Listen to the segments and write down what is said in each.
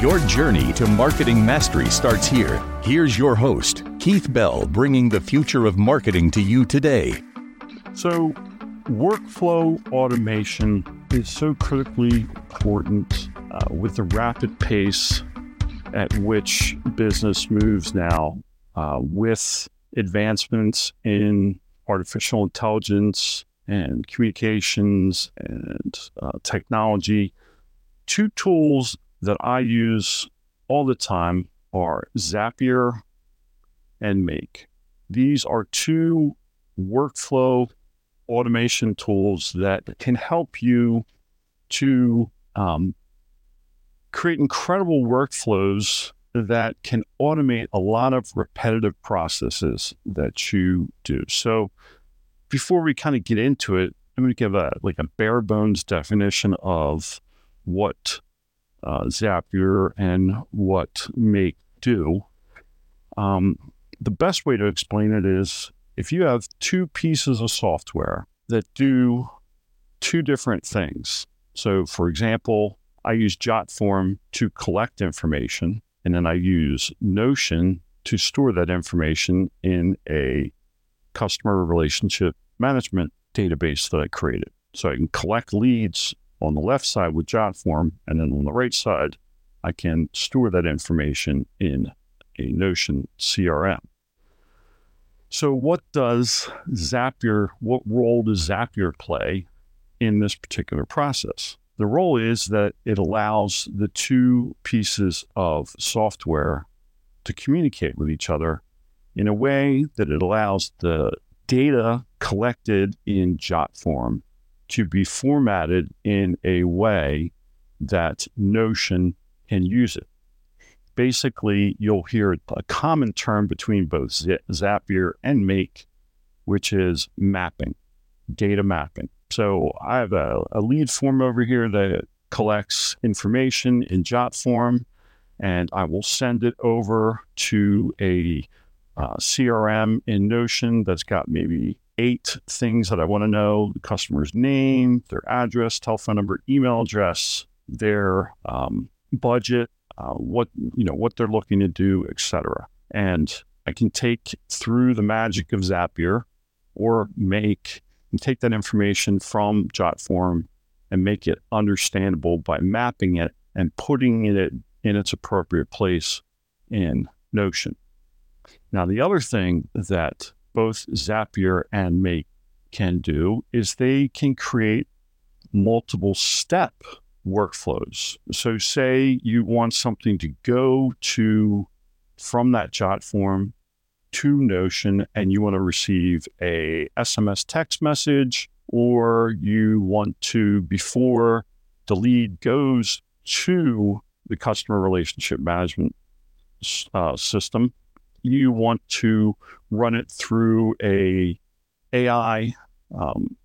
Your journey to marketing mastery starts here. Here's your host, Keith Bell, bringing the future of marketing to you today. So, workflow automation is so critically important uh, with the rapid pace at which business moves now uh, with advancements in artificial intelligence and communications and uh, technology. Two tools that I use all the time are Zapier and Make. These are two workflow automation tools that can help you to um, create incredible workflows that can automate a lot of repetitive processes that you do. So, before we kind of get into it, I'm going to give a like a bare bones definition of what uh, Zapier and what Make do. Um, the best way to explain it is if you have two pieces of software that do two different things. So, for example, I use JotForm to collect information, and then I use Notion to store that information in a customer relationship management database that I created. So I can collect leads on the left side with JotForm, and then on the right side, I can store that information in a Notion CRM. So, what does Zapier, what role does Zapier play in this particular process? The role is that it allows the two pieces of software to communicate with each other in a way that it allows the data collected in JotForm to be formatted in a way that Notion can use it. Basically, you'll hear a common term between both Zapier and Make, which is mapping, data mapping. So I have a, a lead form over here that collects information in JotForm, and I will send it over to a uh, CRM in Notion that's got maybe eight things that I want to know the customer's name, their address, telephone number, email address, their um, budget, uh, what you know what they're looking to do, etc. And I can take through the magic of Zapier or make and take that information from JotForm and make it understandable by mapping it and putting it in its appropriate place in Notion. Now, the other thing that both Zapier and Make can do is they can create multiple step workflows. So, say you want something to go to from that JotForm to Notion and you want to receive a SMS text message, or you want to, before the lead goes to the customer relationship management uh, system, you want to run it through a AI, um,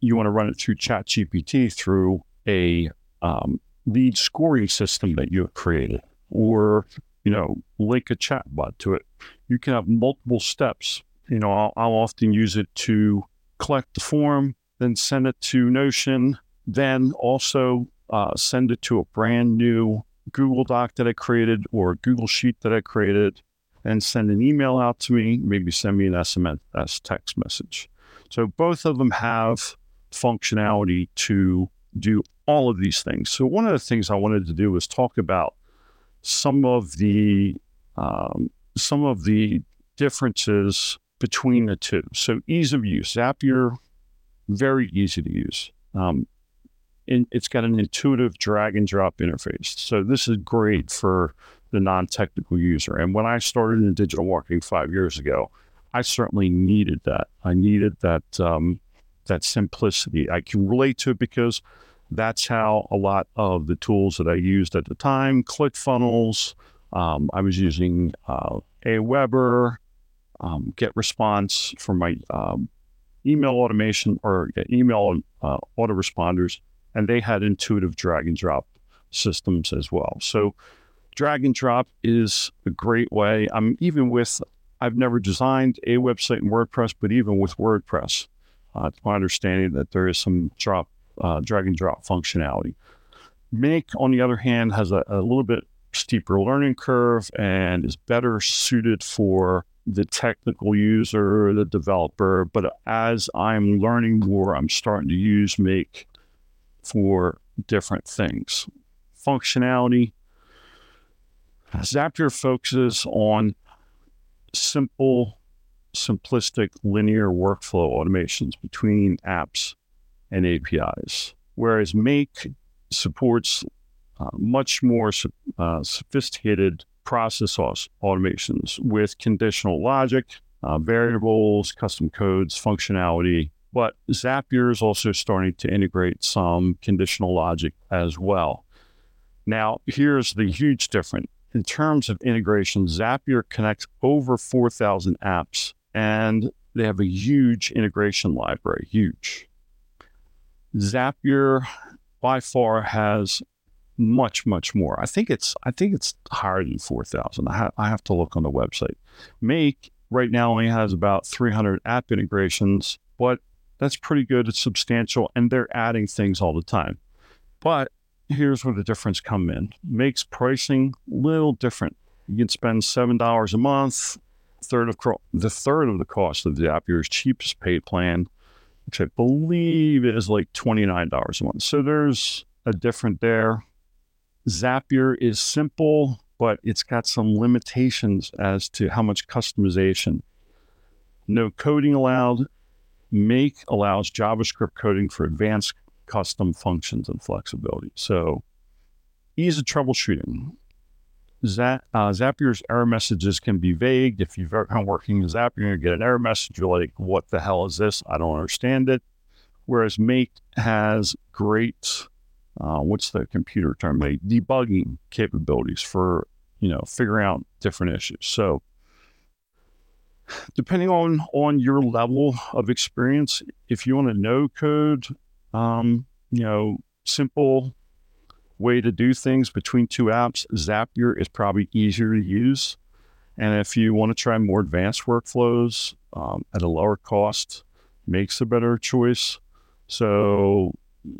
you want to run it through ChatGPT through a um, lead scoring system that you have created, or you know, link a chatbot to it. You can have multiple steps. You know, I'll, I'll often use it to collect the form, then send it to Notion, then also uh, send it to a brand new Google Doc that I created or a Google Sheet that I created, and send an email out to me, maybe send me an SMS text message. So both of them have functionality to do all of these things. So one of the things I wanted to do was talk about some of the um, some of the differences between the two. So ease of use, Zapier, very easy to use. Um, in, it's got an intuitive drag and drop interface. So this is great for the non-technical user. And when I started in digital marketing five years ago, I certainly needed that. I needed that um, that simplicity. I can relate to it because that's how a lot of the tools that I used at the time, ClickFunnels, um, I was using uh, Aweber, um, GetResponse for my um, email automation or email uh, autoresponders, and they had intuitive drag and drop systems as well. So drag and drop is a great way. I'm even with, I've never designed a website in WordPress, but even with WordPress, uh, it's my understanding that there is some drop, uh, drag and drop functionality. Make, on the other hand, has a, a little bit steeper learning curve and is better suited for the technical user, the developer. But as I'm learning more, I'm starting to use Make for different things. Functionality. Zapier focuses on simple, simplistic, linear workflow automations between apps and APIs, whereas Make supports uh, much more uh, sophisticated process automations with conditional logic, uh, variables, custom codes, functionality. But Zapier is also starting to integrate some conditional logic as well. Now, here's the huge difference. In terms of integration, Zapier connects over 4,000 apps and they have a huge integration library, huge. Zapier by far has much, much more. I think it's I think it's higher than four thousand. I, ha- I have to look on the website. Make right now only has about three hundred app integrations, but that's pretty good. It's substantial, and they're adding things all the time. But here's where the difference come in. Makes pricing a little different. You can spend seven dollars a month, third of cro- the third of the cost of the Zapier's cheapest paid plan, which I believe is like twenty nine dollars a month. So there's a different there. Zapier is simple, but it's got some limitations as to how much customization. No coding allowed. Make allows JavaScript coding for advanced custom functions and flexibility. So, ease of troubleshooting. Zap, uh, Zapier's error messages can be vague. If you've ever been working with Zapier, you're gonna get an error message, you're like, what the hell is this? I don't understand it. Whereas Make has great uh, what's the computer term? They debugging capabilities for you know figuring out different issues. So depending on on your level of experience, if you want to know code, um, you know, simple way to do things between two apps, Zapier is probably easier to use. And if you want to try more advanced workflows um, at a lower cost, makes a better choice. So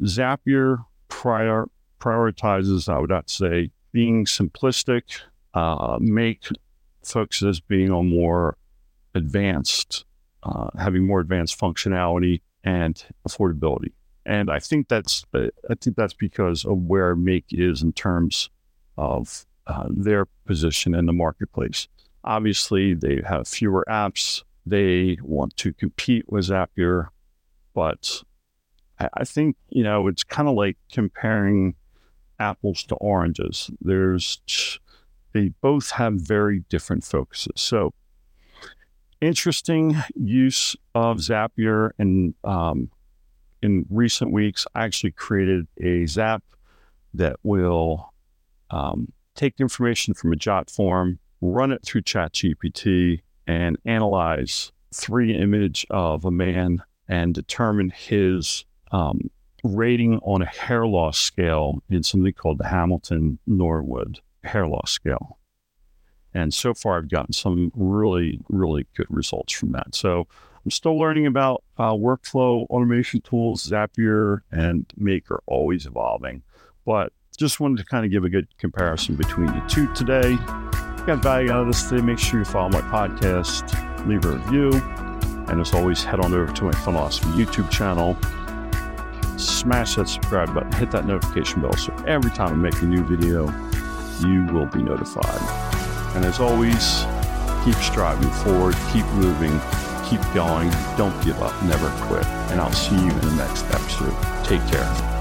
Zapier prior, prioritizes, I would not say, being simplistic, uh, make focuses being on more advanced, uh, having more advanced functionality and affordability. And I think that's I think that's because of where Make is in terms of uh, their position in the marketplace. Obviously, they have fewer apps. They want to compete with Zapier, but I think, you know, it's kind of like comparing apples to oranges. There's, they both have very different focuses. So, interesting use of Zapier. And um, in recent weeks, I actually created a Zap that will um, take information from a JotForm, run it through ChatGPT, and analyze three image of a man and determine his um, rating on a hair loss scale in something called the Hamilton Norwood hair loss scale. And so far, I've gotten some really, really good results from that. So I'm still learning about uh, workflow automation tools. Zapier and Make are always evolving. But just wanted to kind of give a good comparison between the two today. Got value out of this today, make sure you follow my podcast, leave a review. And as always, head on over to my Funnellosophy YouTube channel smash that subscribe button, hit that notification bell so every time I make a new video, you will be notified. And as always, keep striving forward, keep moving, keep going, don't give up, never quit. And I'll see you in the next episode. Take care.